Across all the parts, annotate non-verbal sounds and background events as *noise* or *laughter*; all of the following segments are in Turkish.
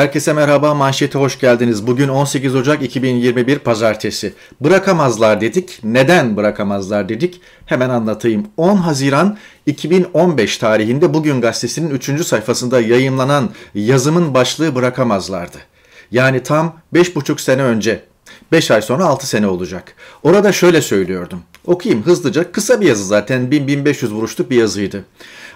Herkese merhaba, manşete hoş geldiniz. Bugün 18 Ocak 2021 Pazartesi. Bırakamazlar dedik. Neden bırakamazlar dedik? Hemen anlatayım. 10 Haziran 2015 tarihinde Bugün Gazetesi'nin 3. sayfasında yayımlanan yazımın başlığı bırakamazlardı. Yani tam 5,5 sene önce 5 ay sonra 6 sene olacak. Orada şöyle söylüyordum. Okuyayım hızlıca. Kısa bir yazı zaten. 1000-1500 vuruşluk bir yazıydı.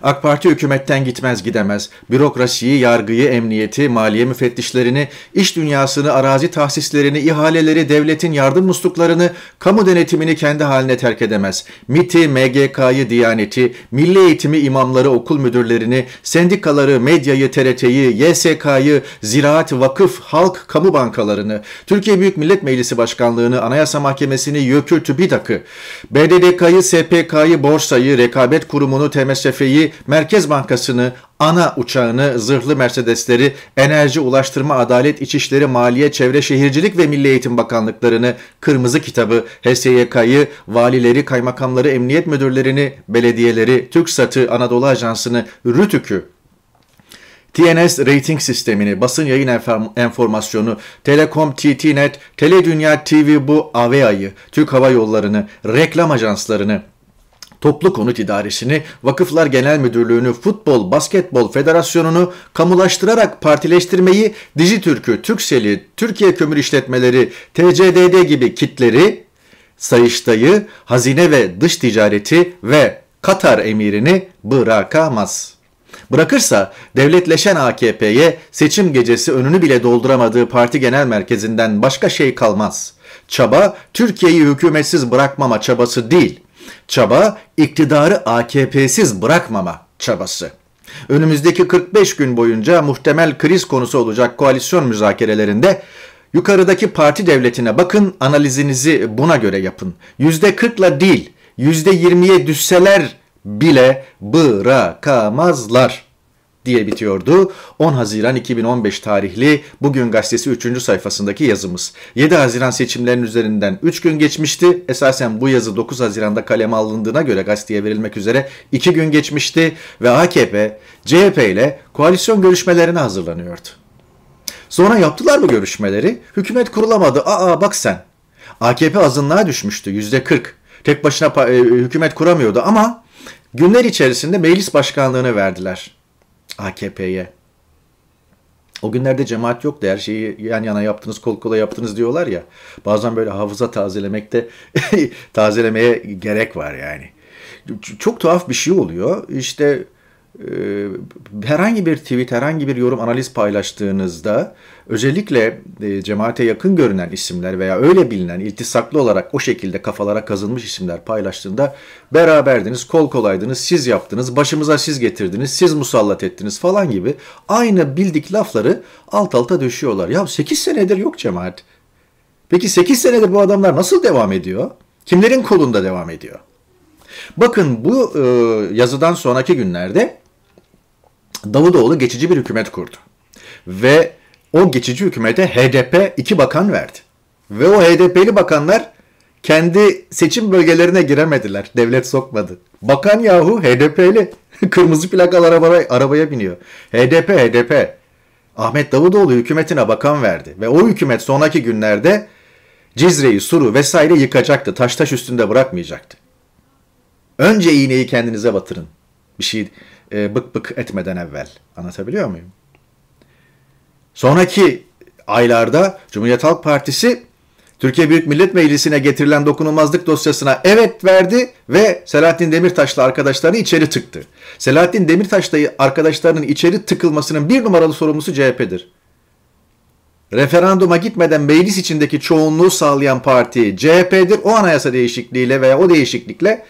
AK Parti hükümetten gitmez gidemez. Bürokrasiyi, yargıyı, emniyeti, maliye müfettişlerini, iş dünyasını, arazi tahsislerini, ihaleleri, devletin yardım musluklarını, kamu denetimini kendi haline terk edemez. MIT'i, MGK'yı, Diyaneti, milli eğitimi, imamları, okul müdürlerini, sendikaları, medyayı, TRT'yi, YSK'yı, ziraat, vakıf, halk, kamu bankalarını, Türkiye Büyük Millet Meclisi Başkanlığını, Anayasa Mahkemesi'ni, YÖK'ü, TÜBİTAK'ı, BDDK'yı, SPK'yı, Borsayı, Rekabet Kurumu'nu, TMSF'yi, Merkez Bankası'nı, ana uçağını, zırhlı Mercedesleri, Enerji, Ulaştırma, Adalet, İçişleri, Maliye, Çevre, Şehircilik ve Milli Eğitim Bakanlıklarını, Kırmızı Kitabı, HSYK'yı, valileri, kaymakamları, emniyet müdürlerini, belediyeleri, TürkSat'ı, Anadolu Ajansı'nı, RÜTÜK'ü, TNS rating sistemini, basın yayın enformasyonu, Telekom, TTNet, Teledünya TV bu AVEA'yı, Türk Hava Yolları'nı, reklam ajanslarını, Toplu Konut İdaresini, Vakıflar Genel Müdürlüğü'nü, Futbol, Basketbol Federasyonu'nu kamulaştırarak partileştirmeyi, Dijitürk'ü, Türksel'i, Türkiye Kömür İşletmeleri, TCDD gibi kitleri, Sayıştay'ı, Hazine ve Dış Ticareti ve Katar emirini bırakamaz. Bırakırsa devletleşen AKP'ye seçim gecesi önünü bile dolduramadığı parti genel merkezinden başka şey kalmaz. Çaba Türkiye'yi hükümetsiz bırakmama çabası değil. Çaba iktidarı AKP'siz bırakmama çabası. Önümüzdeki 45 gün boyunca muhtemel kriz konusu olacak koalisyon müzakerelerinde yukarıdaki parti devletine bakın analizinizi buna göre yapın. %40'la değil %20'ye düşseler bile bırakamazlar diye bitiyordu. 10 Haziran 2015 tarihli Bugün Gazetesi 3. sayfasındaki yazımız. 7 Haziran seçimlerinin üzerinden 3 gün geçmişti. Esasen bu yazı 9 Haziran'da kaleme alındığına göre gazeteye verilmek üzere 2 gün geçmişti ve AKP, CHP ile koalisyon görüşmelerine hazırlanıyordu. Sonra yaptılar bu görüşmeleri. Hükümet kurulamadı. Aa bak sen. AKP azınlığa düşmüştü %40. Tek başına e, hükümet kuramıyordu ama günler içerisinde meclis başkanlığını verdiler. AKP'ye. O günlerde cemaat yoktu. Her şeyi yan yana yaptınız, kol kola yaptınız diyorlar ya. Bazen böyle hafıza tazelemekte *laughs* tazelemeye gerek var yani. Çok tuhaf bir şey oluyor. İşte herhangi bir tweet, herhangi bir yorum, analiz paylaştığınızda özellikle e, cemaate yakın görünen isimler veya öyle bilinen, iltisaklı olarak o şekilde kafalara kazınmış isimler paylaştığında beraberdiniz, kol kolaydınız, siz yaptınız, başımıza siz getirdiniz, siz musallat ettiniz falan gibi aynı bildik lafları alt alta düşüyorlar. Ya 8 senedir yok cemaat. Peki 8 senedir bu adamlar nasıl devam ediyor? Kimlerin kolunda devam ediyor? Bakın bu e, yazıdan sonraki günlerde Davutoğlu geçici bir hükümet kurdu. Ve o geçici hükümete HDP iki bakan verdi. Ve o HDP'li bakanlar kendi seçim bölgelerine giremediler. Devlet sokmadı. Bakan yahu HDP'li. *laughs* Kırmızı plakalı arabaya, arabaya biniyor. HDP, HDP. Ahmet Davutoğlu hükümetine bakan verdi. Ve o hükümet sonraki günlerde Cizre'yi, Suru vesaire yıkacaktı. Taş taş üstünde bırakmayacaktı. Önce iğneyi kendinize batırın. Bir şey e, bık bık etmeden evvel. Anlatabiliyor muyum? Sonraki aylarda Cumhuriyet Halk Partisi Türkiye Büyük Millet Meclisi'ne getirilen dokunulmazlık dosyasına evet verdi ve Selahattin Demirtaş'la arkadaşlarını içeri tıktı. Selahattin Demirtaş'la arkadaşlarının içeri tıkılmasının bir numaralı sorumlusu CHP'dir. Referanduma gitmeden meclis içindeki çoğunluğu sağlayan parti CHP'dir. O anayasa değişikliğiyle veya o değişiklikle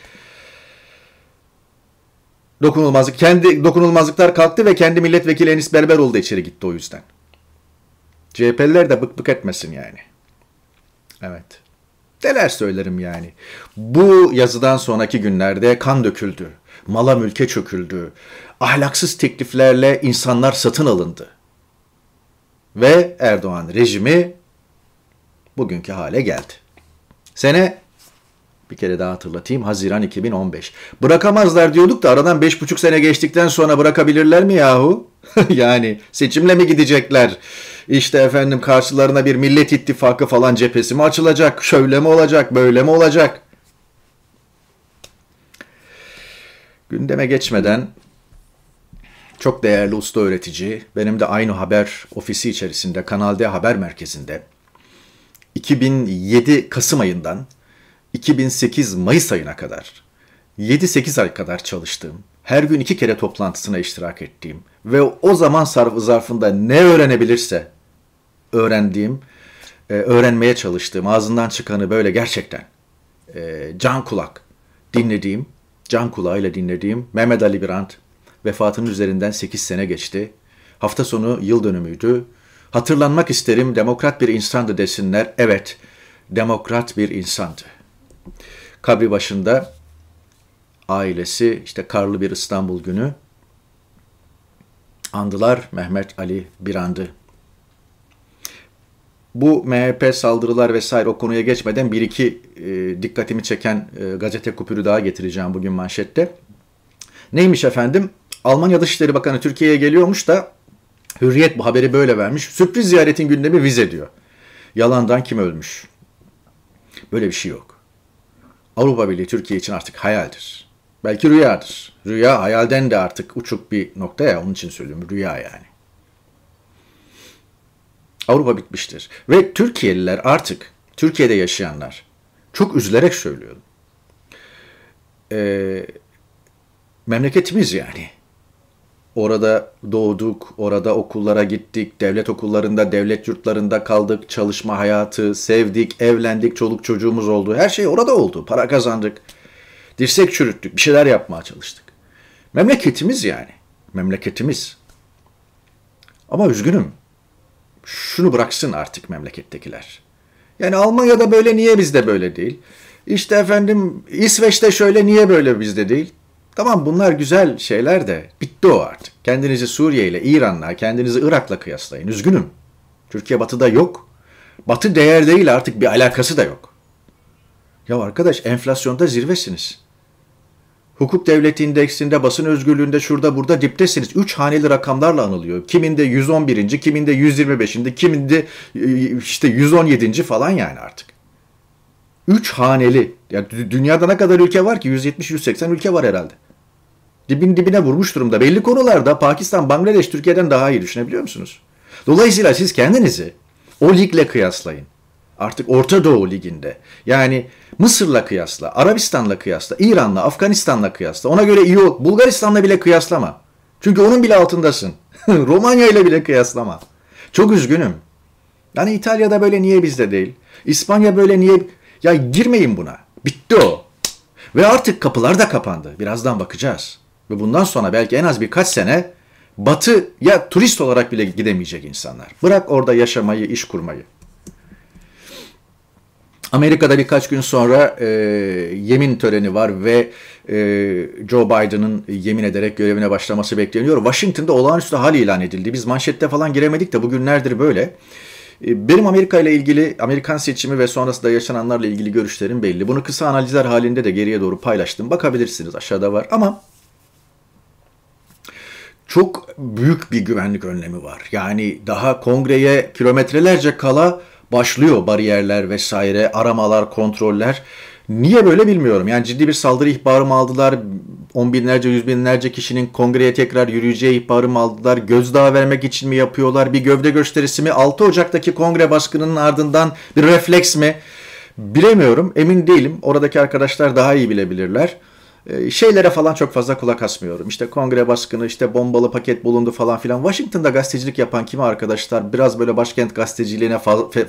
dokunulmazlık kendi dokunulmazlıklar kalktı ve kendi milletvekili Enis Berberoğlu da içeri gitti o yüzden. CHP'liler de bık bık etmesin yani. Evet. Neler söylerim yani. Bu yazıdan sonraki günlerde kan döküldü. Mala mülke çöküldü. Ahlaksız tekliflerle insanlar satın alındı. Ve Erdoğan rejimi bugünkü hale geldi. Sene Bir kere daha hatırlatayım. Haziran 2015. Bırakamazlar diyorduk da aradan 5,5 sene geçtikten sonra bırakabilirler mi yahu? *laughs* yani seçimle mi gidecekler? İşte efendim karşılarına bir millet ittifakı falan cephesi mi açılacak? Şöyle mi olacak? Böyle mi olacak? Gündeme geçmeden çok değerli usta öğretici, benim de aynı haber ofisi içerisinde, Kanal D Haber Merkezi'nde 2007 Kasım ayından 2008 Mayıs ayına kadar 7-8 ay kadar çalıştığım, her gün iki kere toplantısına iştirak ettiğim ve o zaman zarfında ne öğrenebilirse öğrendiğim, e, öğrenmeye çalıştığım, ağzından çıkanı böyle gerçekten e, can kulak dinlediğim, can kulağıyla dinlediğim Mehmet Ali Birant vefatının üzerinden 8 sene geçti. Hafta sonu yıl dönümüydü. Hatırlanmak isterim demokrat bir insandı desinler. Evet, demokrat bir insandı. Kabri başında ailesi işte karlı bir İstanbul günü andılar Mehmet Ali Birand'ı. Bu MHP saldırılar vesaire o konuya geçmeden bir iki e, dikkatimi çeken e, gazete kupürü daha getireceğim bugün manşette. Neymiş efendim? Almanya Dışişleri Bakanı Türkiye'ye geliyormuş da Hürriyet bu haberi böyle vermiş. Sürpriz ziyaretin gündemi vize diyor. Yalandan kim ölmüş? Böyle bir şey yok. Avrupa Birliği Türkiye için artık hayaldir. Belki rüyadır. Rüya hayalden de artık uçuk bir nokta ya onun için söylüyorum rüya yani. Avrupa bitmiştir. Ve Türkiye'liler artık, Türkiye'de yaşayanlar, çok üzülerek söylüyorum. Ee, memleketimiz yani. Orada doğduk, orada okullara gittik, devlet okullarında, devlet yurtlarında kaldık, çalışma hayatı, sevdik, evlendik, çoluk çocuğumuz oldu. Her şey orada oldu. Para kazandık, dirsek çürüttük, bir şeyler yapmaya çalıştık. Memleketimiz yani. Memleketimiz. Ama üzgünüm. Şunu bıraksın artık memlekettekiler. Yani Almanya'da böyle niye bizde böyle değil? İşte efendim İsveç'te şöyle niye böyle bizde değil? Tamam bunlar güzel şeyler de bitti o artık. Kendinizi Suriye ile İran'la, kendinizi Irak'la kıyaslayın. Üzgünüm. Türkiye batıda yok. Batı değer değil artık bir alakası da yok. Ya arkadaş enflasyonda zirvesiniz. Hukuk devleti indeksinde, basın özgürlüğünde şurada burada diptesiniz. Üç haneli rakamlarla anılıyor. Kiminde 111. kiminde 125. kiminde e, işte 117. falan yani artık. Üç haneli. Yani dünyada ne kadar ülke var ki? 170-180 ülke var herhalde. Dibin dibine vurmuş durumda. Belli konularda Pakistan, Bangladeş Türkiye'den daha iyi düşünebiliyor musunuz? Dolayısıyla siz kendinizi o ligle kıyaslayın. Artık Orta Doğu Ligi'nde. Yani Mısır'la kıyasla, Arabistan'la kıyasla, İran'la, Afganistan'la kıyasla. Ona göre iyi ol. Bulgaristan'la bile kıyaslama. Çünkü onun bile altındasın. *laughs* Romanya ile bile kıyaslama. Çok üzgünüm. Yani İtalya'da böyle niye bizde değil? İspanya böyle niye... Ya girmeyin buna. Bitti o. Ve artık kapılar da kapandı. Birazdan bakacağız. Ve bundan sonra belki en az birkaç sene Batı ya turist olarak bile gidemeyecek insanlar. Bırak orada yaşamayı, iş kurmayı. Amerika'da birkaç gün sonra e, yemin töreni var ve e, Joe Biden'ın yemin ederek görevine başlaması bekleniyor. Washington'da olağanüstü hal ilan edildi. Biz manşette falan giremedik de bugünlerdir böyle. E, benim Amerika ile ilgili, Amerikan seçimi ve sonrasında yaşananlarla ilgili görüşlerim belli. Bunu kısa analizler halinde de geriye doğru paylaştım. Bakabilirsiniz aşağıda var ama çok büyük bir güvenlik önlemi var. Yani daha kongreye kilometrelerce kala başlıyor bariyerler vesaire, aramalar, kontroller. Niye böyle bilmiyorum. Yani ciddi bir saldırı ihbarı mı aldılar? On binlerce, yüz binlerce kişinin kongreye tekrar yürüyeceği ihbarı mı aldılar? Gözdağı vermek için mi yapıyorlar? Bir gövde gösterisi mi? 6 Ocak'taki kongre baskınının ardından bir refleks mi? Bilemiyorum, emin değilim. Oradaki arkadaşlar daha iyi bilebilirler. Ee, şeylere falan çok fazla kulak asmıyorum. İşte kongre baskını, işte bombalı paket bulundu falan filan. Washington'da gazetecilik yapan kimi arkadaşlar biraz böyle başkent gazeteciliğine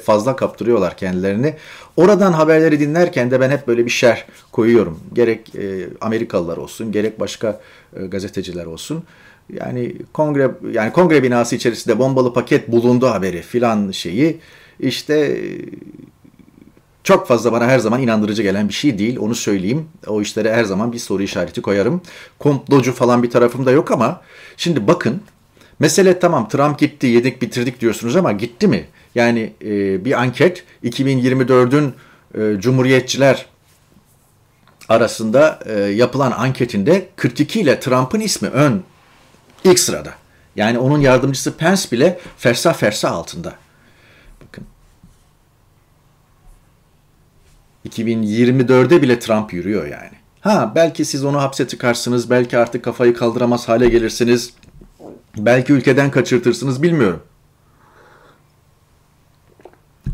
fazla kaptırıyorlar kendilerini. Oradan haberleri dinlerken de ben hep böyle bir şer koyuyorum. Gerek e, Amerikalılar olsun, gerek başka e, gazeteciler olsun. Yani kongre yani kongre binası içerisinde bombalı paket bulundu haberi filan şeyi işte çok fazla bana her zaman inandırıcı gelen bir şey değil. Onu söyleyeyim. O işlere her zaman bir soru işareti koyarım. Komplocu falan bir tarafım da yok ama şimdi bakın mesele tamam Trump gitti yedik bitirdik diyorsunuz ama gitti mi? Yani e, bir anket 2024'ün e, Cumhuriyetçiler arasında e, yapılan anketinde 42 ile Trump'ın ismi ön ilk sırada. Yani onun yardımcısı Pence bile fersa fersa altında. Bakın. 2024'de bile Trump yürüyor yani. Ha belki siz onu hapse tıkarsınız, belki artık kafayı kaldıramaz hale gelirsiniz. Belki ülkeden kaçırtırsınız bilmiyorum.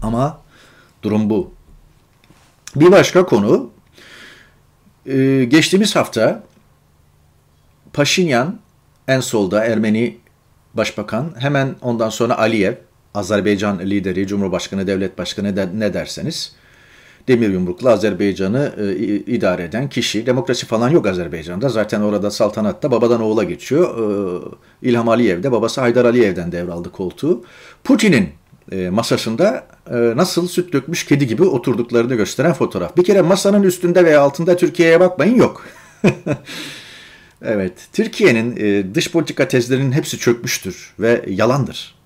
Ama durum bu. Bir başka konu ee, geçtiğimiz hafta Paşinyan en solda Ermeni başbakan hemen ondan sonra Aliyev Azerbaycan lideri, Cumhurbaşkanı, devlet başkanı de, ne derseniz demir yumruklu Azerbaycan'ı e, idare eden kişi. Demokrasi falan yok Azerbaycan'da. Zaten orada saltanatta babadan oğula geçiyor. E, İlham Aliyev de babası Haydar Aliyev'den devraldı koltuğu. Putin'in e, masasında e, nasıl süt dökmüş kedi gibi oturduklarını gösteren fotoğraf. Bir kere masanın üstünde veya altında Türkiye'ye bakmayın yok. *laughs* evet, Türkiye'nin e, dış politika tezlerinin hepsi çökmüştür ve yalandır.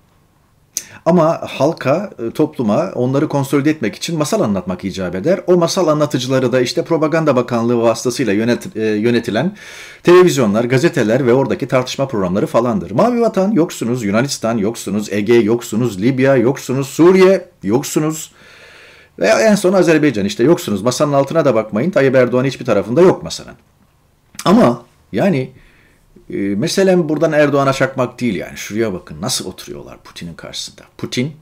Ama halka, e, topluma onları konsolide etmek için masal anlatmak icap eder. O masal anlatıcıları da işte propaganda bakanlığı vasıtasıyla yönet, e, yönetilen televizyonlar, gazeteler ve oradaki tartışma programları falandır. Mavi Vatan yoksunuz, Yunanistan yoksunuz, Ege yoksunuz, Libya yoksunuz, Suriye yoksunuz. Ve en son Azerbaycan işte yoksunuz. Masanın altına da bakmayın. Tayyip Erdoğan hiçbir tarafında yok masanın. Ama yani e, meselem buradan Erdoğan'a çakmak değil yani. Şuraya bakın nasıl oturuyorlar Putin'in karşısında. Putin,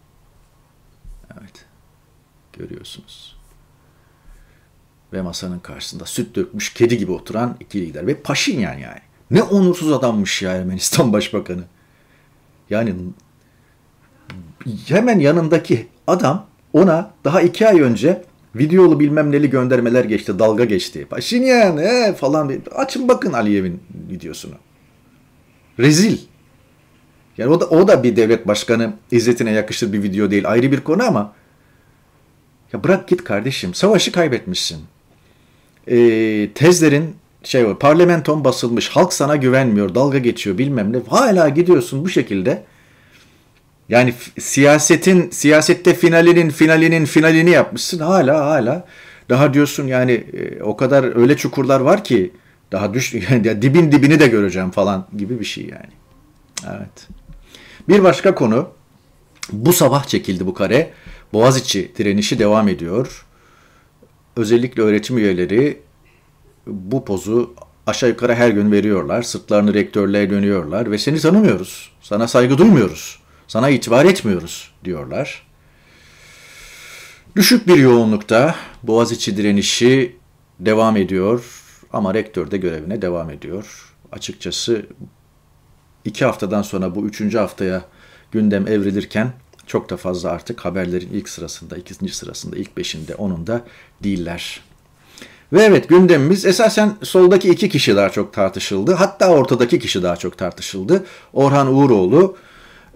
evet görüyorsunuz. Ve masanın karşısında süt dökmüş kedi gibi oturan iki lider. Ve Paşinyan yani. Ne onursuz adammış ya Ermenistan *laughs* Başbakanı. Yani hemen yanındaki adam ona daha iki ay önce videolu bilmem neli göndermeler geçti, dalga geçti. Paşinyan ee, falan. Açın bakın Aliyev'in videosunu. Rezil. Yani o da, o da bir devlet başkanı izzetine yakışır bir video değil. Ayrı bir konu ama ya bırak git kardeşim. Savaşı kaybetmişsin. Ee, tezlerin şey var, parlamenton basılmış. Halk sana güvenmiyor. Dalga geçiyor bilmem ne. Hala gidiyorsun bu şekilde. Yani siyasetin siyasette finalinin finalinin finalini yapmışsın. Hala hala daha diyorsun yani e, o kadar öyle çukurlar var ki daha düş *laughs* yani dibin dibini de göreceğim falan gibi bir şey yani. Evet. Bir başka konu bu sabah çekildi bu kare. Boğaziçi direnişi devam ediyor. Özellikle öğretim üyeleri bu pozu aşağı yukarı her gün veriyorlar. Sırtlarını rektörlüğe dönüyorlar ve seni tanımıyoruz. Sana saygı duymuyoruz. Sana itibar etmiyoruz diyorlar. Düşük bir yoğunlukta Boğaziçi direnişi devam ediyor. Ama rektör de görevine devam ediyor. Açıkçası iki haftadan sonra bu üçüncü haftaya gündem evrilirken çok da fazla artık haberlerin ilk sırasında, ikinci sırasında, ilk beşinde, onunda değiller. Ve evet gündemimiz esasen soldaki iki kişi daha çok tartışıldı. Hatta ortadaki kişi daha çok tartışıldı. Orhan Uğuroğlu,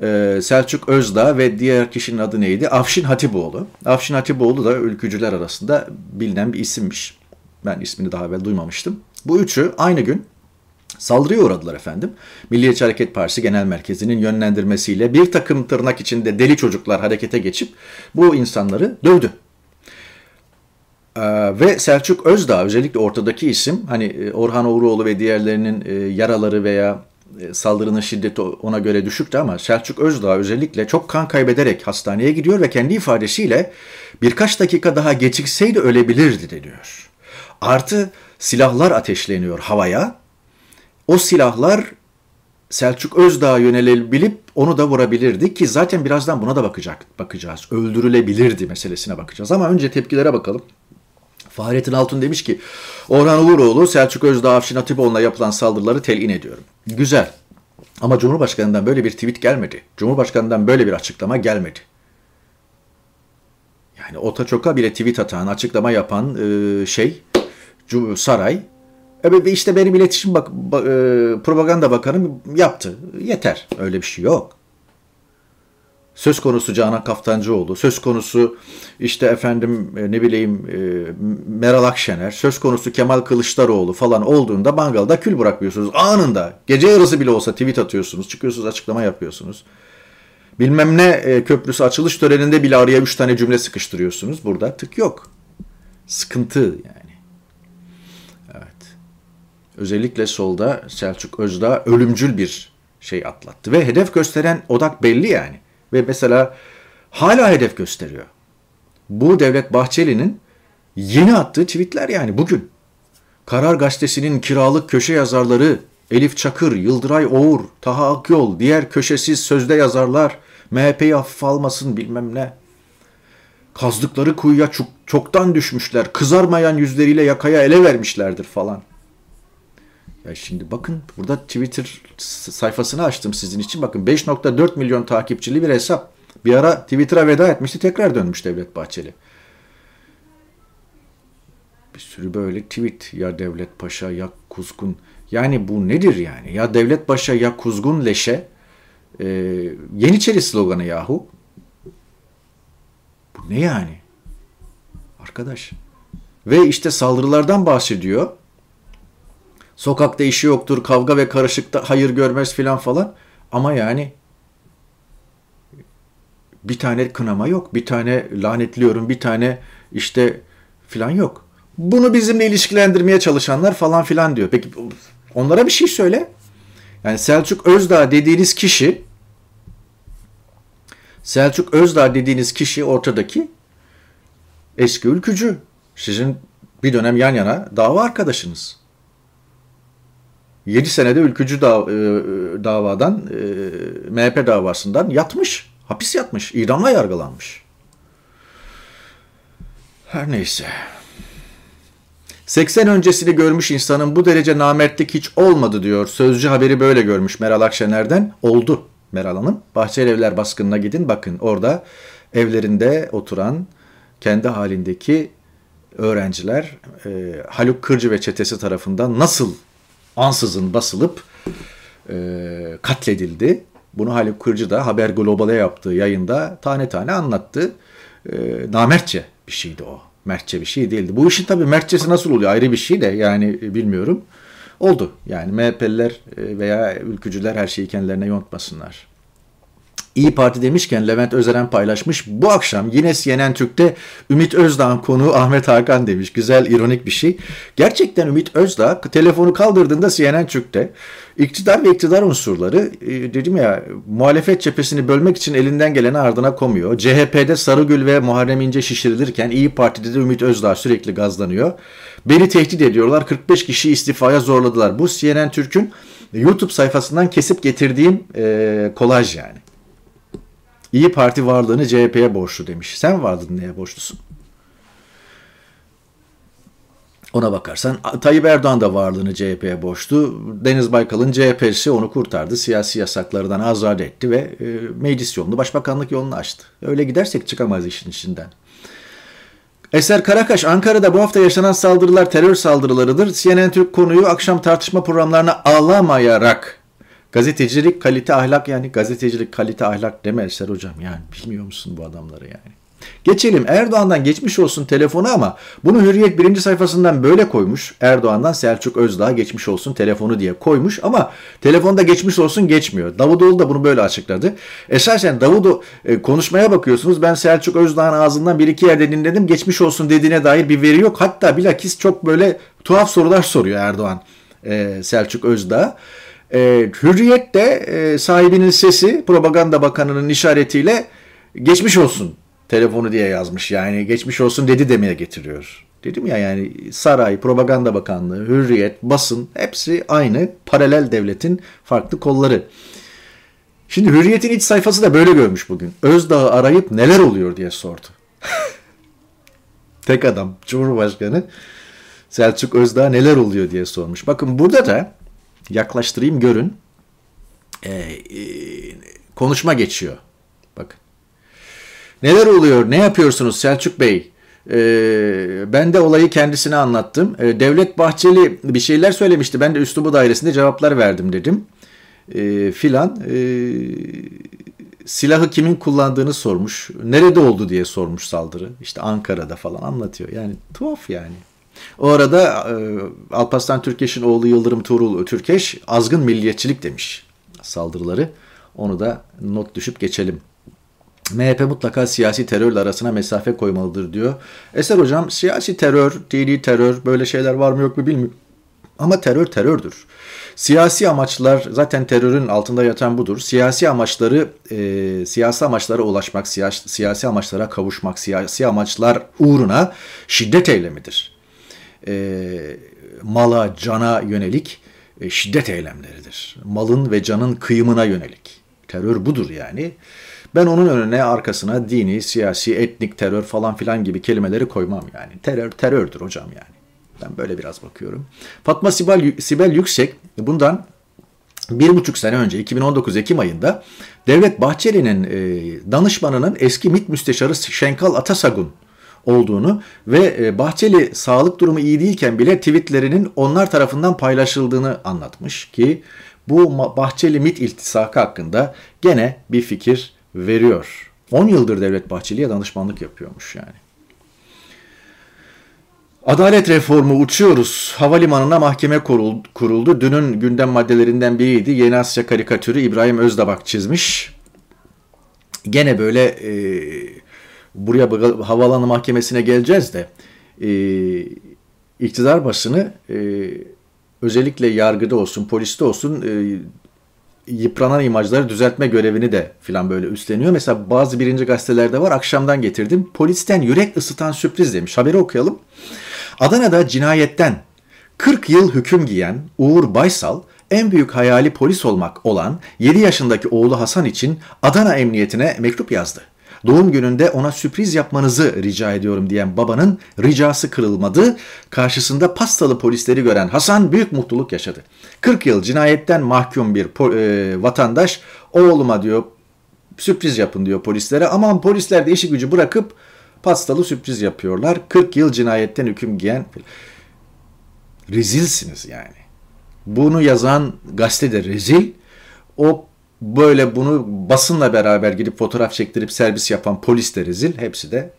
e, Selçuk Özdağ ve diğer kişinin adı neydi? Afşin Hatipoğlu. Afşin Hatipoğlu da ülkücüler arasında bilinen bir isimmiş. Ben ismini daha evvel duymamıştım. Bu üçü aynı gün saldırıya uğradılar efendim. Milliyetçi Hareket Partisi Genel Merkezi'nin yönlendirmesiyle bir takım tırnak içinde deli çocuklar harekete geçip bu insanları dövdü. Ee, ve Selçuk Özdağ özellikle ortadaki isim hani e, Orhan Uğuroğlu ve diğerlerinin e, yaraları veya e, saldırının şiddeti ona göre düşüktü ama Selçuk Özdağ özellikle çok kan kaybederek hastaneye gidiyor ve kendi ifadesiyle birkaç dakika daha gecikseydi ölebilirdi deniyor. Artı silahlar ateşleniyor havaya. O silahlar Selçuk Özdağ'a yönelebilip onu da vurabilirdi ki zaten birazdan buna da bakacak bakacağız. Öldürülebilirdi meselesine bakacağız ama önce tepkilere bakalım. Fahrettin Altun demiş ki Orhan Uğuroğlu Selçuk Özdağ Afşin Hatipoğlu'na yapılan saldırıları telin ediyorum. Güzel. Ama Cumhurbaşkanı'ndan böyle bir tweet gelmedi. Cumhurbaşkanı'ndan böyle bir açıklama gelmedi. Yani Otaçok'a bile tweet atan, açıklama yapan e, şey saray ve işte benim iletişim bak, e, propaganda bakanım yaptı. Yeter. Öyle bir şey yok. Söz konusu Canan Kaftancıoğlu, söz konusu işte efendim e, ne bileyim e, Meral Akşener, söz konusu Kemal Kılıçdaroğlu falan olduğunda mangalda kül bırakmıyorsunuz. Anında gece yarısı bile olsa tweet atıyorsunuz, çıkıyorsunuz açıklama yapıyorsunuz. Bilmem ne köprüsü açılış töreninde bile araya üç tane cümle sıkıştırıyorsunuz. Burada tık yok. Sıkıntı yani. Özellikle solda Selçuk Özdağ ölümcül bir şey atlattı. Ve hedef gösteren odak belli yani. Ve mesela hala hedef gösteriyor. Bu Devlet Bahçeli'nin yeni attığı tweetler yani bugün. Karar Gazetesi'nin kiralık köşe yazarları Elif Çakır, Yıldıray Oğur, Taha Akyol, diğer köşesiz sözde yazarlar, MHP'yi hafif almasın bilmem ne. Kazdıkları kuyuya çok, çoktan düşmüşler, kızarmayan yüzleriyle yakaya ele vermişlerdir falan. Ya şimdi bakın burada Twitter sayfasını açtım sizin için. Bakın 5.4 milyon takipçili bir hesap. Bir ara Twitter'a veda etmişti tekrar dönmüş Devlet Bahçeli. Bir sürü böyle tweet ya Devlet Paşa ya Kuzgun. Yani bu nedir yani? Ya Devlet Paşa ya Kuzgun Leşe e, Yeniçeri sloganı yahu. Bu ne yani? Arkadaş. Ve işte saldırılardan bahsediyor. Sokakta işi yoktur, kavga ve karışıkta hayır görmez filan falan. Ama yani bir tane kınama yok, bir tane lanetliyorum, bir tane işte filan yok. Bunu bizimle ilişkilendirmeye çalışanlar falan filan diyor. Peki onlara bir şey söyle. Yani Selçuk Özdağ dediğiniz kişi Selçuk Özdağ dediğiniz kişi ortadaki eski ülkücü. Sizin bir dönem yan yana dava arkadaşınız. 7 senede ülkücü dav, e, davadan, e, MHP davasından yatmış. Hapis yatmış. idamla yargılanmış. Her neyse. 80 öncesini görmüş insanın bu derece namertlik hiç olmadı diyor. Sözcü haberi böyle görmüş Meral Akşener'den. Oldu Meral Hanım. Bahçeli Evler baskınına gidin bakın orada evlerinde oturan kendi halindeki öğrenciler e, Haluk Kırcı ve çetesi tarafından nasıl ansızın basılıp e, katledildi. Bunu Haluk Kırcı da Haber Global'e yaptığı yayında tane tane anlattı. E, namertçe bir şeydi o. Mertçe bir şey değildi. Bu işin tabii mertçesi nasıl oluyor ayrı bir şey de yani bilmiyorum. Oldu. Yani MHP'liler e, veya ülkücüler her şeyi kendilerine yontmasınlar. İyi Parti demişken Levent Özeren paylaşmış. Bu akşam yine CNN Türk'te Ümit Özdağ'ın konuğu Ahmet Hakan demiş. Güzel, ironik bir şey. Gerçekten Ümit Özdağ telefonu kaldırdığında CNN Türk'te iktidar ve iktidar unsurları e, dedim ya muhalefet cephesini bölmek için elinden geleni ardına komuyor. CHP'de Sarıgül ve Muharrem İnce şişirilirken İyi Parti'de de Ümit Özdağ sürekli gazlanıyor. Beni tehdit ediyorlar. 45 kişi istifaya zorladılar. Bu CNN Türk'ün YouTube sayfasından kesip getirdiğim e, kolaj yani. İyi Parti varlığını CHP'ye borçlu demiş. Sen vardın neye borçlusun? Ona bakarsan Tayyip Erdoğan da varlığını CHP'ye borçlu. Deniz Baykal'ın CHP'si onu kurtardı. Siyasi yasaklardan azade etti ve e, meclis yolunu, başbakanlık yolunu açtı. Öyle gidersek çıkamaz işin içinden. Eser Karakaş, Ankara'da bu hafta yaşanan saldırılar terör saldırılarıdır. CNN Türk konuyu akşam tartışma programlarına alamayarak Gazetecilik kalite ahlak yani gazetecilik kalite ahlak deme Eser hocam yani bilmiyor musun bu adamları yani. Geçelim Erdoğan'dan geçmiş olsun telefonu ama bunu Hürriyet birinci sayfasından böyle koymuş. Erdoğan'dan Selçuk Özdağ geçmiş olsun telefonu diye koymuş ama telefonda geçmiş olsun geçmiyor. Davutoğlu da bunu böyle açıkladı. Esasen Davutoğlu e, konuşmaya bakıyorsunuz ben Selçuk Özdağ'ın ağzından bir iki yerde dinledim geçmiş olsun dediğine dair bir veri yok. Hatta bilakis çok böyle tuhaf sorular soruyor Erdoğan e, Selçuk Özdağ. E, Hürriyet de e, sahibinin sesi propaganda bakanının işaretiyle geçmiş olsun telefonu diye yazmış. Yani geçmiş olsun dedi demeye getiriyor. Dedim ya yani saray, propaganda bakanlığı, hürriyet, basın hepsi aynı paralel devletin farklı kolları. Şimdi Hürriyet'in iç sayfası da böyle görmüş bugün. Özdağ'ı arayıp neler oluyor diye sordu. *laughs* Tek adam Cumhurbaşkanı Selçuk Özdağ neler oluyor diye sormuş. Bakın burada da yaklaştırayım görün. Ee, e, konuşma geçiyor. Bakın. Neler oluyor? Ne yapıyorsunuz Selçuk Bey? Ee, ben de olayı kendisine anlattım. Ee, Devlet Bahçeli bir şeyler söylemişti. Ben de üslubu dairesinde cevaplar verdim dedim. Ee, filan. Ee, silahı kimin kullandığını sormuş. Nerede oldu diye sormuş saldırı. İşte Ankara'da falan anlatıyor. Yani tuhaf yani. O arada e, Alparslan Türkeş'in oğlu Yıldırım Tuğrul Türkeş azgın milliyetçilik demiş saldırıları. Onu da not düşüp geçelim. MHP mutlaka siyasi terörle arasına mesafe koymalıdır diyor. Eser hocam siyasi terör, dini terör böyle şeyler var mı yok mu bilmiyorum. Ama terör terördür. Siyasi amaçlar zaten terörün altında yatan budur. Siyasi amaçları e, siyasi amaçlara ulaşmak, siyasi, siyasi amaçlara kavuşmak, siyasi amaçlar uğruna şiddet eylemidir. E, mala, cana yönelik e, şiddet eylemleridir. Malın ve canın kıyımına yönelik. Terör budur yani. Ben onun önüne arkasına dini, siyasi, etnik terör falan filan gibi kelimeleri koymam yani. Terör terördür hocam yani. Ben böyle biraz bakıyorum. Fatma Sibel, Sibel Yüksek bundan bir buçuk sene önce 2019 Ekim ayında Devlet Bahçeli'nin e, danışmanının eski MİT müsteşarı Şenkal Atasagun olduğunu ve e, Bahçeli sağlık durumu iyi değilken bile tweetlerinin onlar tarafından paylaşıldığını anlatmış ki bu Bahçeli MİT iltisakı hakkında gene bir fikir veriyor. 10 yıldır Devlet Bahçeli'ye danışmanlık yapıyormuş yani. Adalet reformu uçuyoruz. Havalimanına mahkeme kuruldu. Dünün gündem maddelerinden biriydi. Yeni Asya karikatürü İbrahim Özdabak çizmiş. Gene böyle e, buraya havaalanı mahkemesine geleceğiz de e, iktidar basını e, özellikle yargıda olsun, poliste olsun e, yıpranan imajları düzeltme görevini de filan böyle üstleniyor. Mesela bazı birinci gazetelerde var akşamdan getirdim. Polisten yürek ısıtan sürpriz demiş. Haberi okuyalım. Adana'da cinayetten 40 yıl hüküm giyen Uğur Baysal en büyük hayali polis olmak olan 7 yaşındaki oğlu Hasan için Adana Emniyetine mektup yazdı. Doğum gününde ona sürpriz yapmanızı rica ediyorum diyen babanın ricası kırılmadı. Karşısında pastalı polisleri gören Hasan büyük mutluluk yaşadı. 40 yıl cinayetten mahkum bir e, vatandaş oğluma diyor sürpriz yapın diyor polislere. Aman polisler de işi gücü bırakıp pastalı sürpriz yapıyorlar. 40 yıl cinayetten hüküm giyen rezilsiniz yani. Bunu yazan gazete de rezil. O böyle bunu basınla beraber gidip fotoğraf çektirip servis yapan polis de rezil. Hepsi de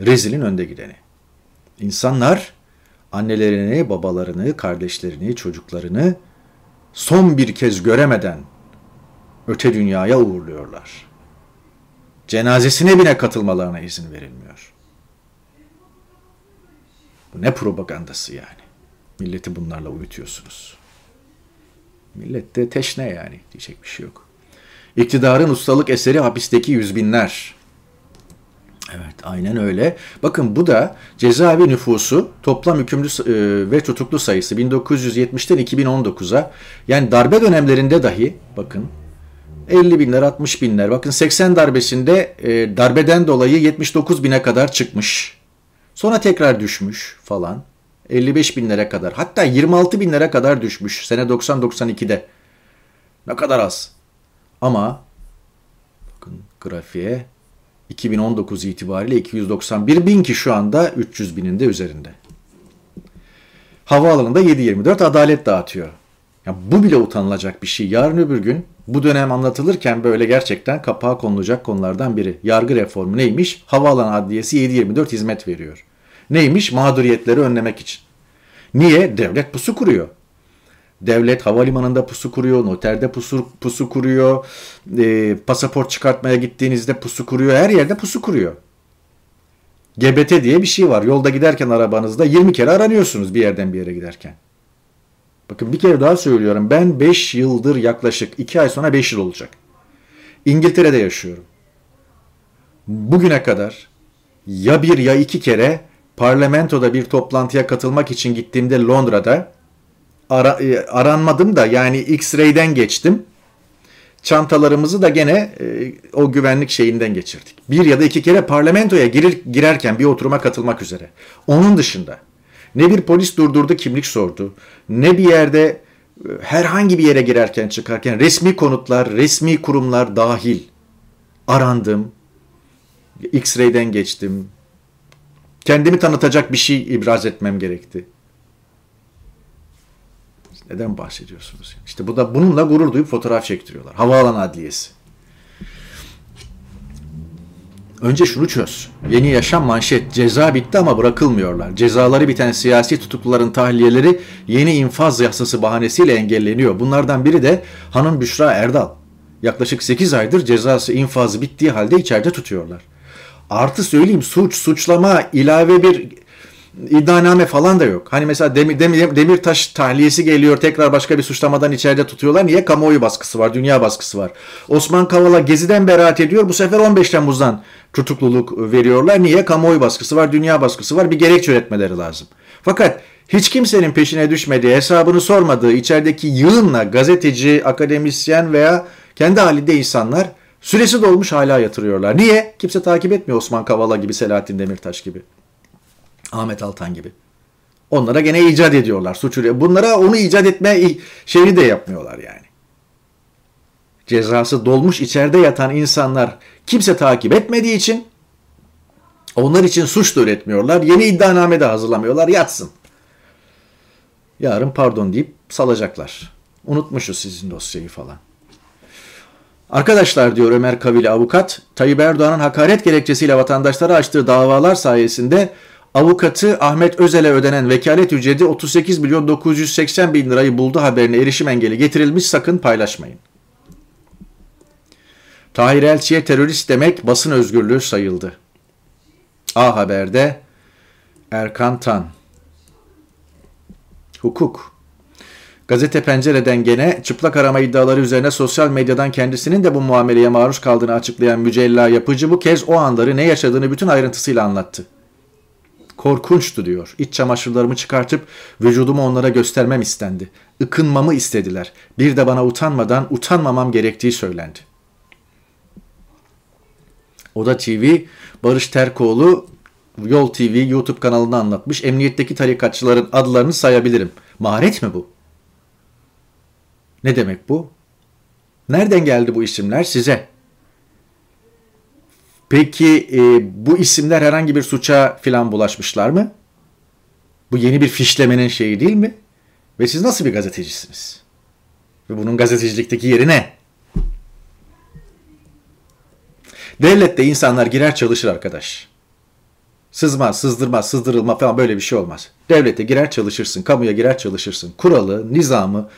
rezilin önde gideni. İnsanlar annelerini, babalarını, kardeşlerini, çocuklarını son bir kez göremeden öte dünyaya uğurluyorlar. Cenazesine bile katılmalarına izin verilmiyor. Bu ne propagandası yani? Milleti bunlarla uyutuyorsunuz. Millet de teşne yani diyecek bir şey yok. İktidarın ustalık eseri hapisteki yüz binler. Evet aynen öyle. Bakın bu da cezaevi nüfusu toplam hükümlü e, ve tutuklu sayısı 1970'ten 2019'a yani darbe dönemlerinde dahi bakın 50 binler 60 binler bakın 80 darbesinde e, darbeden dolayı 79 bine kadar çıkmış. Sonra tekrar düşmüş falan. 55 binlere kadar hatta 26 binlere kadar düşmüş sene 90-92'de. Ne kadar az. Ama bakın grafiğe 2019 itibariyle 291 bin ki şu anda 300 binin de üzerinde. Havaalanında 7-24 adalet dağıtıyor. Ya bu bile utanılacak bir şey. Yarın öbür gün bu dönem anlatılırken böyle gerçekten kapağa konulacak konulardan biri. Yargı reformu neymiş? Havaalanı Adliyesi 7-24 hizmet veriyor. Neymiş? Mağduriyetleri önlemek için. Niye? Devlet pusu kuruyor. Devlet havalimanında pusu kuruyor, noterde pusu, pusu kuruyor, e, pasaport çıkartmaya gittiğinizde pusu kuruyor, her yerde pusu kuruyor. GBT diye bir şey var. Yolda giderken arabanızda 20 kere aranıyorsunuz bir yerden bir yere giderken. Bakın bir kere daha söylüyorum. Ben 5 yıldır yaklaşık 2 ay sonra 5 yıl olacak. İngiltere'de yaşıyorum. Bugüne kadar ya bir ya iki kere parlamentoda bir toplantıya katılmak için gittiğimde Londra'da ara, e, aranmadım da yani X-ray'den geçtim. Çantalarımızı da gene e, o güvenlik şeyinden geçirdik. Bir ya da iki kere parlamentoya girir, girerken bir oturuma katılmak üzere. Onun dışında ne bir polis durdurdu kimlik sordu. Ne bir yerde e, herhangi bir yere girerken çıkarken resmi konutlar, resmi kurumlar dahil arandım. X-ray'den geçtim. Kendimi tanıtacak bir şey ibraz etmem gerekti. Neden bahsediyorsunuz? İşte bu da bununla gurur duyup fotoğraf çektiriyorlar. Havaalanı adliyesi. Önce şunu çöz. Yeni yaşam manşet. Ceza bitti ama bırakılmıyorlar. Cezaları biten siyasi tutukluların tahliyeleri yeni infaz yasası bahanesiyle engelleniyor. Bunlardan biri de hanım Büşra Erdal. Yaklaşık 8 aydır cezası infazı bittiği halde içeride tutuyorlar. Artı söyleyeyim suç, suçlama, ilave bir iddianame falan da yok. Hani mesela Demir, Demir, Demirtaş tahliyesi geliyor tekrar başka bir suçlamadan içeride tutuyorlar. Niye? Kamuoyu baskısı var, dünya baskısı var. Osman Kavala Gezi'den beraat ediyor. Bu sefer 15 Temmuz'dan tutukluluk veriyorlar. Niye? Kamuoyu baskısı var, dünya baskısı var. Bir gerekçe üretmeleri lazım. Fakat hiç kimsenin peşine düşmediği, hesabını sormadığı içerideki yığınla gazeteci, akademisyen veya kendi halinde insanlar süresi dolmuş hala yatırıyorlar. Niye? Kimse takip etmiyor Osman Kavala gibi, Selahattin Demirtaş gibi. Ahmet Altan gibi. Onlara gene icat ediyorlar. Suç Bunlara onu icat etme şeyini de yapmıyorlar yani. Cezası dolmuş içeride yatan insanlar kimse takip etmediği için onlar için suç da üretmiyorlar. Yeni iddianame de hazırlamıyorlar. Yatsın. Yarın pardon deyip salacaklar. Unutmuşuz sizin dosyayı falan. Arkadaşlar diyor Ömer Kavili avukat, Tayyip Erdoğan'ın hakaret gerekçesiyle vatandaşlara açtığı davalar sayesinde avukatı Ahmet Özel'e ödenen vekalet ücreti 38 milyon 980 bin lirayı buldu haberine erişim engeli getirilmiş sakın paylaşmayın. Tahir Elçi'ye terörist demek basın özgürlüğü sayıldı. A Haber'de Erkan Tan Hukuk Gazete Pencere'den gene çıplak arama iddiaları üzerine sosyal medyadan kendisinin de bu muameleye maruz kaldığını açıklayan Mücella Yapıcı bu kez o anları ne yaşadığını bütün ayrıntısıyla anlattı. Korkunçtu diyor. İç çamaşırlarımı çıkartıp vücudumu onlara göstermem istendi. Ikınmamı istediler. Bir de bana utanmadan utanmamam gerektiği söylendi. Oda TV, Barış Terkoğlu Yol TV YouTube kanalında anlatmış. Emniyetteki tarikatçıların adlarını sayabilirim. Maharet mi bu? Ne demek bu? Nereden geldi bu isimler size? Peki e, bu isimler herhangi bir suça filan bulaşmışlar mı? Bu yeni bir fişlemenin şeyi değil mi? Ve siz nasıl bir gazetecisiniz? Ve bunun gazetecilikteki yeri ne? Devlette insanlar girer çalışır arkadaş. Sızma, sızdırma, sızdırılma falan böyle bir şey olmaz. Devlete girer çalışırsın, kamuya girer çalışırsın. Kuralı, nizamı,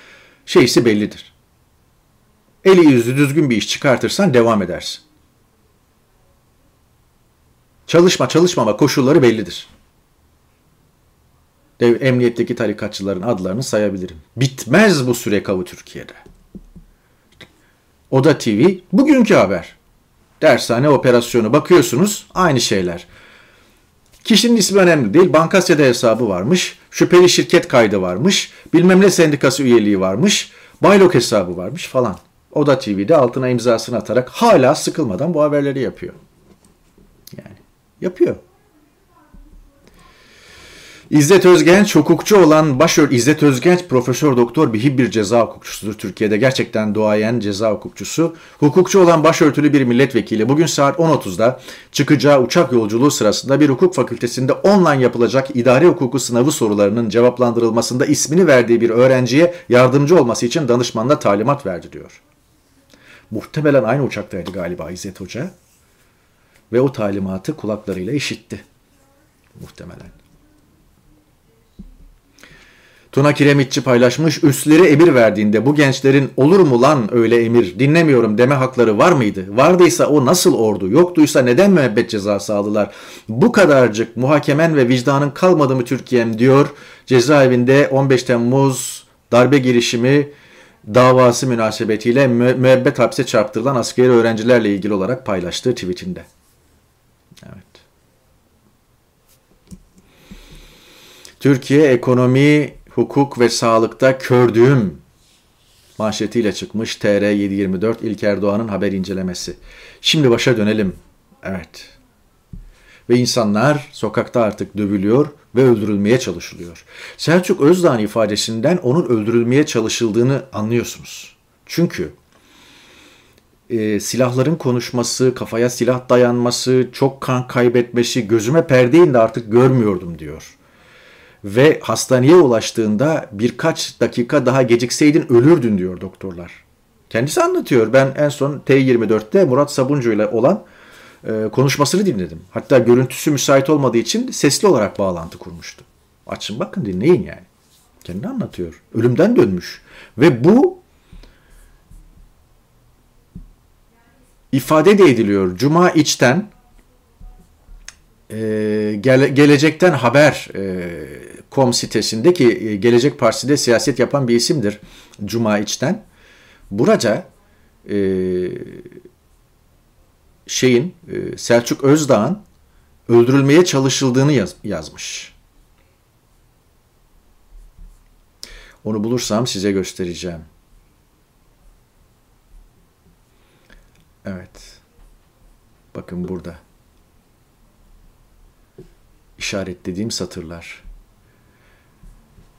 şeysi bellidir. Eli yüzü düzgün bir iş çıkartırsan devam edersin. Çalışma çalışmama koşulları bellidir. Dev, emniyetteki tarikatçıların adlarını sayabilirim. Bitmez bu süre kavu Türkiye'de. Oda TV bugünkü haber. Dershane operasyonu bakıyorsunuz aynı şeyler. Kişinin ismi önemli değil. Bankasya'da hesabı varmış. Şüpheli şirket kaydı varmış. Bilmem ne sendikası üyeliği varmış. Baylok hesabı varmış falan. Oda TV'de altına imzasını atarak hala sıkılmadan bu haberleri yapıyor. Yapıyor. İzzet Özgenç hukukçu olan başör İzzet Özgenç profesör doktor bir bir ceza hukukçusudur. Türkiye'de gerçekten doğayan ceza hukukçusu. Hukukçu olan başörtülü bir milletvekili bugün saat 10.30'da çıkacağı uçak yolculuğu sırasında bir hukuk fakültesinde online yapılacak idare hukuku sınavı sorularının cevaplandırılmasında ismini verdiği bir öğrenciye yardımcı olması için danışmanla talimat verdi diyor. Muhtemelen aynı uçaktaydı galiba İzzet Hoca ve o talimatı kulaklarıyla işitti. Muhtemelen. Tuna Kiremitçi paylaşmış. Üstleri emir verdiğinde bu gençlerin olur mu lan öyle emir dinlemiyorum deme hakları var mıydı? Vardıysa o nasıl ordu? Yoktuysa neden müebbet cezası aldılar? Bu kadarcık muhakemen ve vicdanın kalmadı mı Türkiye'm diyor. Cezaevinde 15 Temmuz darbe girişimi davası münasebetiyle mü- müebbet hapse çarptırılan askeri öğrencilerle ilgili olarak paylaştığı tweetinde. Evet. Türkiye ekonomi hukuk ve sağlıkta kördüğüm manşetiyle çıkmış TR 724 İlker Doğan'ın haber incelemesi. Şimdi başa dönelim. Evet. Ve insanlar sokakta artık dövülüyor ve öldürülmeye çalışılıyor. Selçuk Özdağ'ın ifadesinden onun öldürülmeye çalışıldığını anlıyorsunuz. Çünkü e, silahların konuşması, kafaya silah dayanması, çok kan kaybetmesi, gözüme perdeyin de artık görmüyordum diyor ve hastaneye ulaştığında birkaç dakika daha gecikseydin ölürdün diyor doktorlar. Kendisi anlatıyor. Ben en son T24'te Murat Sabuncu ile olan e, konuşmasını dinledim. Hatta görüntüsü müsait olmadığı için sesli olarak bağlantı kurmuştu. Açın bakın dinleyin yani. Kendi anlatıyor. Ölümden dönmüş. Ve bu ifade de ediliyor. Cuma içten gele, gelecekten haber e, kom sitesindeki e, Gelecek Partisi'de siyaset yapan bir isimdir Cuma İç'ten. Burada e, şeyin e, Selçuk Özdağ'ın öldürülmeye çalışıldığını yaz, yazmış. Onu bulursam size göstereceğim. Evet. Bakın burada. İşaretlediğim satırlar.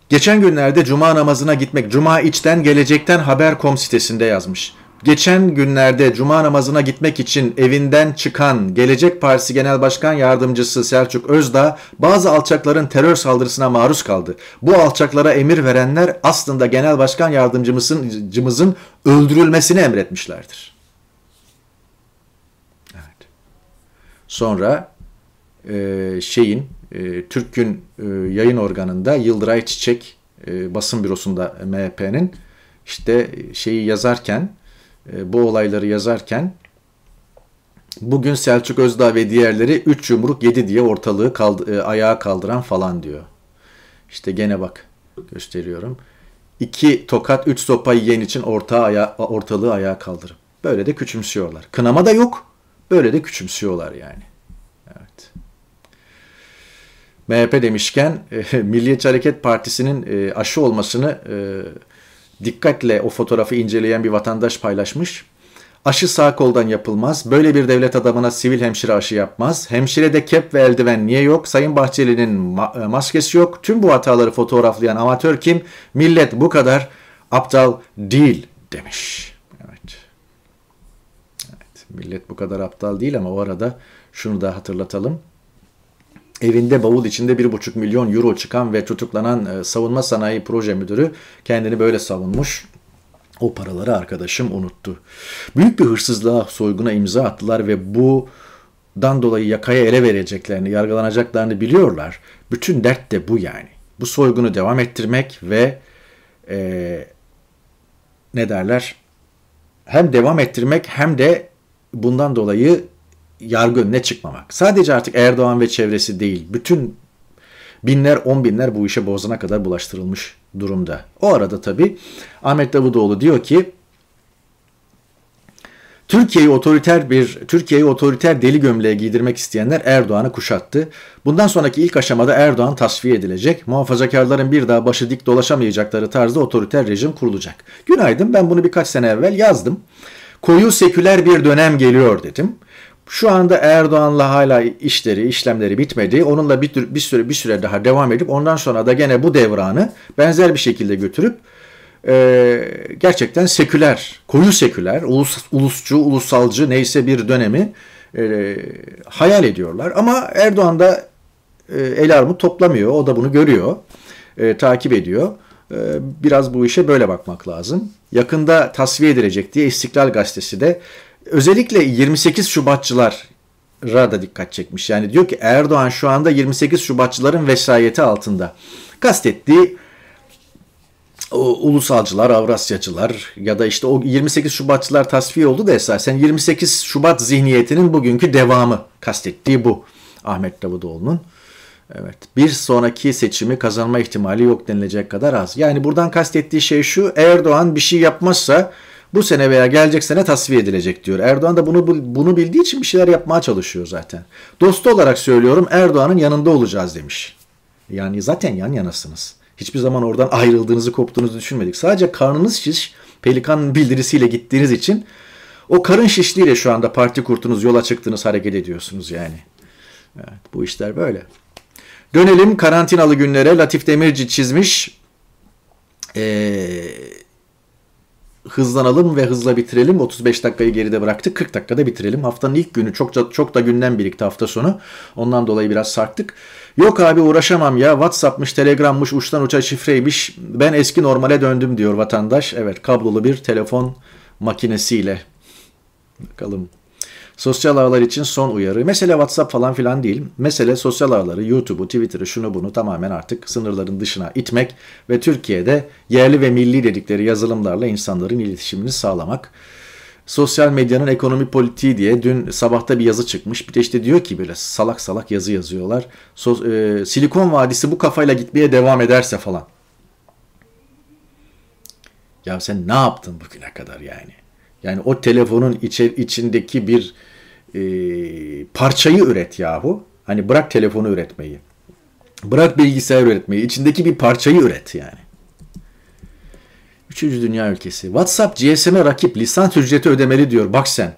Geçen günlerde cuma namazına gitmek, cuma içten gelecekten haber.com sitesinde yazmış. Geçen günlerde cuma namazına gitmek için evinden çıkan Gelecek Partisi Genel Başkan Yardımcısı Selçuk Özdağ bazı alçakların terör saldırısına maruz kaldı. Bu alçaklara emir verenler aslında Genel Başkan Yardımcımızın öldürülmesini emretmişlerdir. Evet. Sonra şeyin e, Türk'ün e, yayın organında Yıldıray Çiçek e, basın bürosunda MHP'nin işte şeyi yazarken e, bu olayları yazarken bugün Selçuk Özdağ ve diğerleri 3 yumruk 7 diye ortalığı kaldı, e, ayağa kaldıran falan diyor. İşte gene bak gösteriyorum. 2 tokat 3 sopa yiyen için ortağı aya, ortalığı ayağa kaldırıp. Böyle de küçümsüyorlar. Kınama da yok. Böyle de küçümsüyorlar yani. MHP demişken e, *laughs* Milliyetçi Hareket Partisi'nin e, aşı olmasını e, dikkatle o fotoğrafı inceleyen bir vatandaş paylaşmış. Aşı sağ koldan yapılmaz. Böyle bir devlet adamına sivil hemşire aşı yapmaz. Hemşire de kep ve eldiven niye yok? Sayın Bahçeli'nin ma- maskesi yok. Tüm bu hataları fotoğraflayan amatör kim? Millet bu kadar aptal değil demiş. Evet. Evet. Millet bu kadar aptal değil ama o arada şunu da hatırlatalım evinde bavul içinde 1,5 milyon euro çıkan ve tutuklanan e, savunma sanayi proje müdürü kendini böyle savunmuş. O paraları arkadaşım unuttu. Büyük bir hırsızlığa, soyguna imza attılar ve bu dan dolayı yakaya ele vereceklerini, yargılanacaklarını biliyorlar. Bütün dert de bu yani. Bu soygunu devam ettirmek ve e, ne derler? Hem devam ettirmek hem de bundan dolayı yargı önüne çıkmamak. Sadece artık Erdoğan ve çevresi değil, bütün binler, on binler bu işe bozana kadar bulaştırılmış durumda. O arada tabii Ahmet Davutoğlu diyor ki Türkiye'yi otoriter bir Türkiye'yi otoriter deli gömleğe giydirmek isteyenler Erdoğan'ı kuşattı. Bundan sonraki ilk aşamada Erdoğan tasfiye edilecek. Muhafazakarların bir daha başı dik dolaşamayacakları tarzda otoriter rejim kurulacak. Günaydın ben bunu birkaç sene evvel yazdım. Koyu seküler bir dönem geliyor dedim. Şu anda Erdoğan'la hala işleri, işlemleri bitmedi. Onunla bir, bir süre bir süre daha devam edip ondan sonra da gene bu devranı benzer bir şekilde götürüp e, gerçekten seküler, koyu seküler, ulus, ulusçu, ulusalcı neyse bir dönemi e, hayal ediyorlar. Ama Erdoğan da e, el armut toplamıyor. O da bunu görüyor, e, takip ediyor. E, biraz bu işe böyle bakmak lazım. Yakında tasfiye edilecek diye İstiklal Gazetesi de özellikle 28 Şubatçılar da dikkat çekmiş. Yani diyor ki Erdoğan şu anda 28 Şubatçıların vesayeti altında. Kastettiği ulusalcılar, Avrasyacılar ya da işte o 28 Şubatçılar tasfiye oldu da esasen 28 Şubat zihniyetinin bugünkü devamı kastettiği bu Ahmet Davutoğlu'nun. Evet. Bir sonraki seçimi kazanma ihtimali yok denilecek kadar az. Yani buradan kastettiği şey şu. Erdoğan bir şey yapmazsa bu sene veya gelecek sene tasfiye edilecek diyor. Erdoğan da bunu bunu bildiği için bir şeyler yapmaya çalışıyor zaten. Dostu olarak söylüyorum Erdoğan'ın yanında olacağız demiş. Yani zaten yan yanasınız. Hiçbir zaman oradan ayrıldığınızı, koptuğunuzu düşünmedik. Sadece karnınız şiş, pelikan bildirisiyle gittiğiniz için o karın şişliğiyle şu anda parti kurtunuz, yola çıktınız, hareket ediyorsunuz yani. Evet, bu işler böyle. Dönelim karantinalı günlere. Latif Demirci çizmiş. Ee, hızlanalım ve hızla bitirelim. 35 dakikayı geride bıraktık. 40 dakikada bitirelim. Haftanın ilk günü çok da, çok da günden birikti hafta sonu. Ondan dolayı biraz sarktık. Yok abi uğraşamam ya. Whatsapp'mış, Telegram'mış, uçtan uça şifreymiş. Ben eski normale döndüm diyor vatandaş. Evet kablolu bir telefon makinesiyle. Bakalım. Sosyal ağlar için son uyarı. Mesele WhatsApp falan filan değil. Mesele sosyal ağları, YouTube'u, Twitter'ı, şunu bunu tamamen artık sınırların dışına itmek ve Türkiye'de yerli ve milli dedikleri yazılımlarla insanların iletişimini sağlamak. sosyal medyanın ekonomi politiği diye dün sabahta bir yazı çıkmış. Bir de işte diyor ki böyle salak salak yazı yazıyorlar. So, e, Silikon Vadisi bu kafayla gitmeye devam ederse falan. Ya sen ne yaptın bugüne kadar yani? Yani o telefonun içe, içindeki bir e, parçayı üret yahu. Hani bırak telefonu üretmeyi. Bırak bilgisayar üretmeyi. İçindeki bir parçayı üret yani. Üçüncü dünya ülkesi. WhatsApp GSM'e rakip lisans ücreti ödemeli diyor. Bak sen.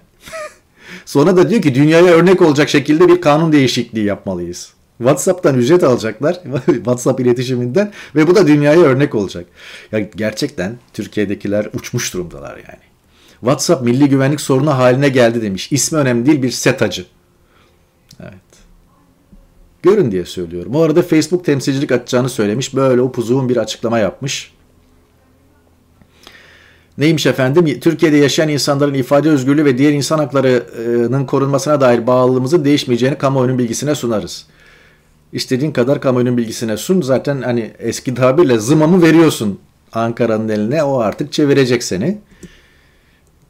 *laughs* Sonra da diyor ki dünyaya örnek olacak şekilde bir kanun değişikliği yapmalıyız. WhatsApp'tan ücret alacaklar. *laughs* WhatsApp iletişiminden ve bu da dünyaya örnek olacak. Ya gerçekten Türkiye'dekiler uçmuş durumdalar yani. WhatsApp milli güvenlik sorunu haline geldi demiş. İsmi önemli değil bir setacı. Evet. Görün diye söylüyorum. O arada Facebook temsilcilik açacağını söylemiş. Böyle upuzun bir açıklama yapmış. Neymiş efendim? Türkiye'de yaşayan insanların ifade özgürlüğü ve diğer insan haklarının korunmasına dair bağlılığımızın değişmeyeceğini kamuoyunun bilgisine sunarız. İstediğin kadar kamuoyunun bilgisine sun. Zaten hani eski tabirle zımamı veriyorsun Ankara'nın eline. O artık çevirecek seni.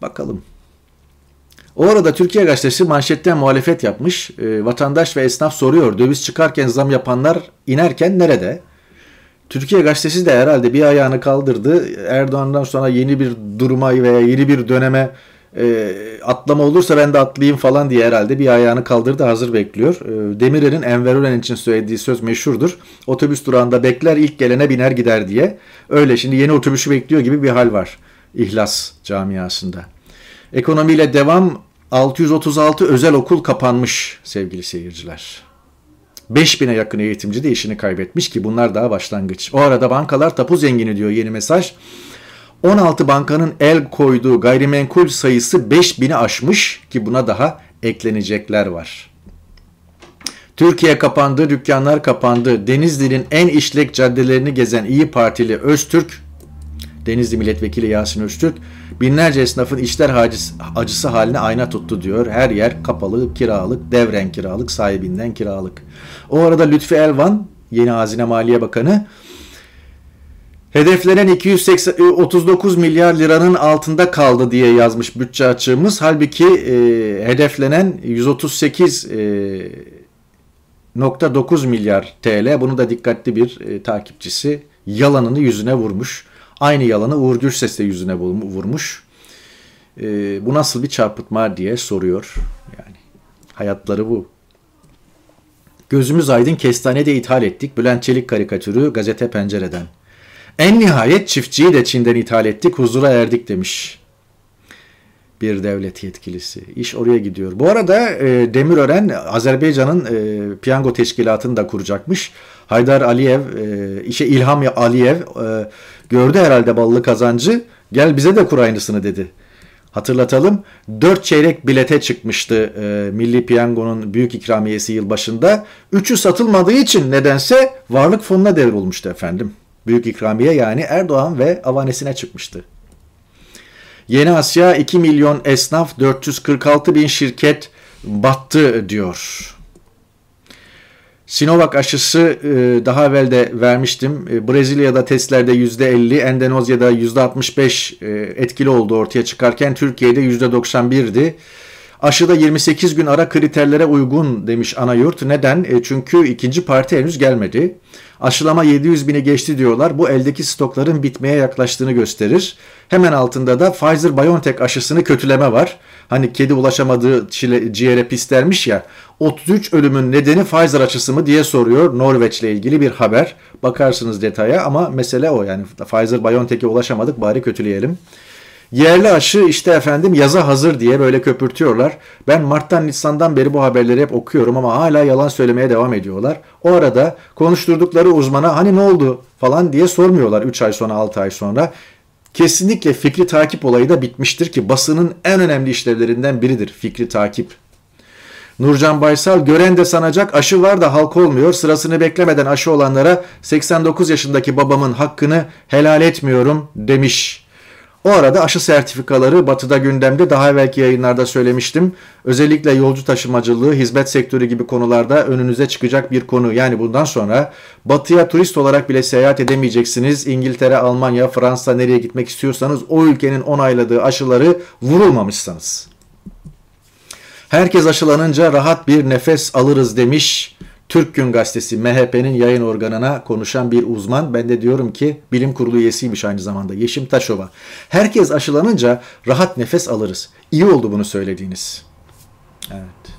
Bakalım. O arada Türkiye Gazetesi manşetten muhalefet yapmış. E, vatandaş ve esnaf soruyor. Döviz çıkarken zam yapanlar inerken nerede? Türkiye Gazetesi de herhalde bir ayağını kaldırdı. Erdoğan'dan sonra yeni bir duruma veya yeni bir döneme e, atlama olursa ben de atlayayım falan diye herhalde bir ayağını kaldırdı hazır bekliyor. E, Demirel'in Enver Ulen için söylediği söz meşhurdur. Otobüs durağında bekler ilk gelene biner gider diye. Öyle şimdi yeni otobüsü bekliyor gibi bir hal var İhlas camiasında. Ekonomiyle devam 636 özel okul kapanmış sevgili seyirciler. 5000'e yakın eğitimci de işini kaybetmiş ki bunlar daha başlangıç. O arada bankalar tapu zengini diyor yeni mesaj. 16 bankanın el koyduğu gayrimenkul sayısı 5000'i aşmış ki buna daha eklenecekler var. Türkiye kapandı, dükkanlar kapandı. Denizli'nin en işlek caddelerini gezen İyi Partili Öztürk, Denizli Milletvekili Yasin Öztürk, binlerce esnafın işler acısı haline ayna tuttu diyor. Her yer kapalı, kiralık, devren kiralık, sahibinden kiralık. O arada Lütfi Elvan, yeni Hazine Maliye Bakanı, Hedeflenen 239 milyar liranın altında kaldı diye yazmış bütçe açığımız. Halbuki e, hedeflenen 138 e, nokta 9 milyar TL. Bunu da dikkatli bir e, takipçisi yalanını yüzüne vurmuş. Aynı yalanı Uğur Gürses de yüzüne vurmuş. E, bu nasıl bir çarpıtma diye soruyor. Yani hayatları bu. Gözümüz aydın kestane de ithal ettik. Bülent Çelik karikatürü gazete pencereden. En nihayet çiftçiyi de Çin'den ithal ettik, huzura erdik demiş bir devlet yetkilisi. İş oraya gidiyor. Bu arada e, Demirören Azerbaycan'ın e, piyango teşkilatını da kuracakmış. Haydar Aliyev, e, işe İlham Aliyev e, gördü herhalde ballı kazancı. Gel bize de kur aynısını dedi. Hatırlatalım 4 çeyrek bilete çıkmıştı e, Milli Piyango'nun büyük ikramiyesi yılbaşında. 3'ü satılmadığı için nedense varlık fonuna devrolmuştu efendim. Büyük ikramiye yani Erdoğan ve avanesine çıkmıştı. Yeni Asya 2 milyon esnaf 446 bin şirket battı diyor. Sinovac aşısı e, daha evvel de vermiştim. E, Brezilya'da testlerde %50, Endonezya'da %65 e, etkili oldu ortaya çıkarken Türkiye'de %91'di. Aşıda 28 gün ara kriterlere uygun demiş ana yurt. Neden? Çünkü ikinci parti henüz gelmedi. Aşılama 700 bini geçti diyorlar. Bu eldeki stokların bitmeye yaklaştığını gösterir. Hemen altında da Pfizer-BioNTech aşısını kötüleme var. Hani kedi ulaşamadığı ciğere pislermiş ya. 33 ölümün nedeni Pfizer aşısı mı diye soruyor Norveç'le ilgili bir haber. Bakarsınız detaya ama mesele o yani Pfizer-BioNTech'e ulaşamadık bari kötüleyelim. Yerli aşı işte efendim yaza hazır diye böyle köpürtüyorlar. Ben Mart'tan Nisan'dan beri bu haberleri hep okuyorum ama hala yalan söylemeye devam ediyorlar. O arada konuşturdukları uzmana hani ne oldu falan diye sormuyorlar 3 ay sonra 6 ay sonra. Kesinlikle fikri takip olayı da bitmiştir ki basının en önemli işlevlerinden biridir fikri takip. Nurcan Baysal gören de sanacak aşı var da halk olmuyor. Sırasını beklemeden aşı olanlara 89 yaşındaki babamın hakkını helal etmiyorum demiş. O arada aşı sertifikaları batıda gündemde daha evvelki yayınlarda söylemiştim. Özellikle yolcu taşımacılığı, hizmet sektörü gibi konularda önünüze çıkacak bir konu. Yani bundan sonra batıya turist olarak bile seyahat edemeyeceksiniz. İngiltere, Almanya, Fransa nereye gitmek istiyorsanız o ülkenin onayladığı aşıları vurulmamışsanız. Herkes aşılanınca rahat bir nefes alırız demiş Türk Gün Gazetesi MHP'nin yayın organına konuşan bir uzman. Ben de diyorum ki bilim kurulu üyesiymiş aynı zamanda Yeşim Taşova. Herkes aşılanınca rahat nefes alırız. İyi oldu bunu söylediğiniz. Evet.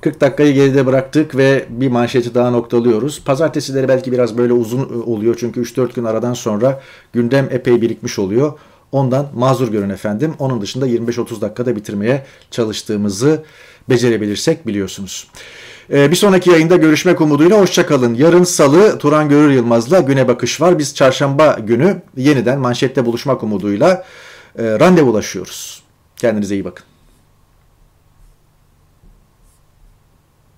40 dakikayı geride bıraktık ve bir manşeti daha noktalıyoruz. Pazartesileri belki biraz böyle uzun oluyor çünkü 3-4 gün aradan sonra gündem epey birikmiş oluyor. Ondan mazur görün efendim. Onun dışında 25-30 dakikada bitirmeye çalıştığımızı becerebilirsek biliyorsunuz. Ee, bir sonraki yayında görüşmek umuduyla hoşçakalın. Yarın salı Turan Görür Yılmaz'la güne bakış var. Biz çarşamba günü yeniden manşette buluşmak umuduyla e, randevulaşıyoruz. Kendinize iyi bakın.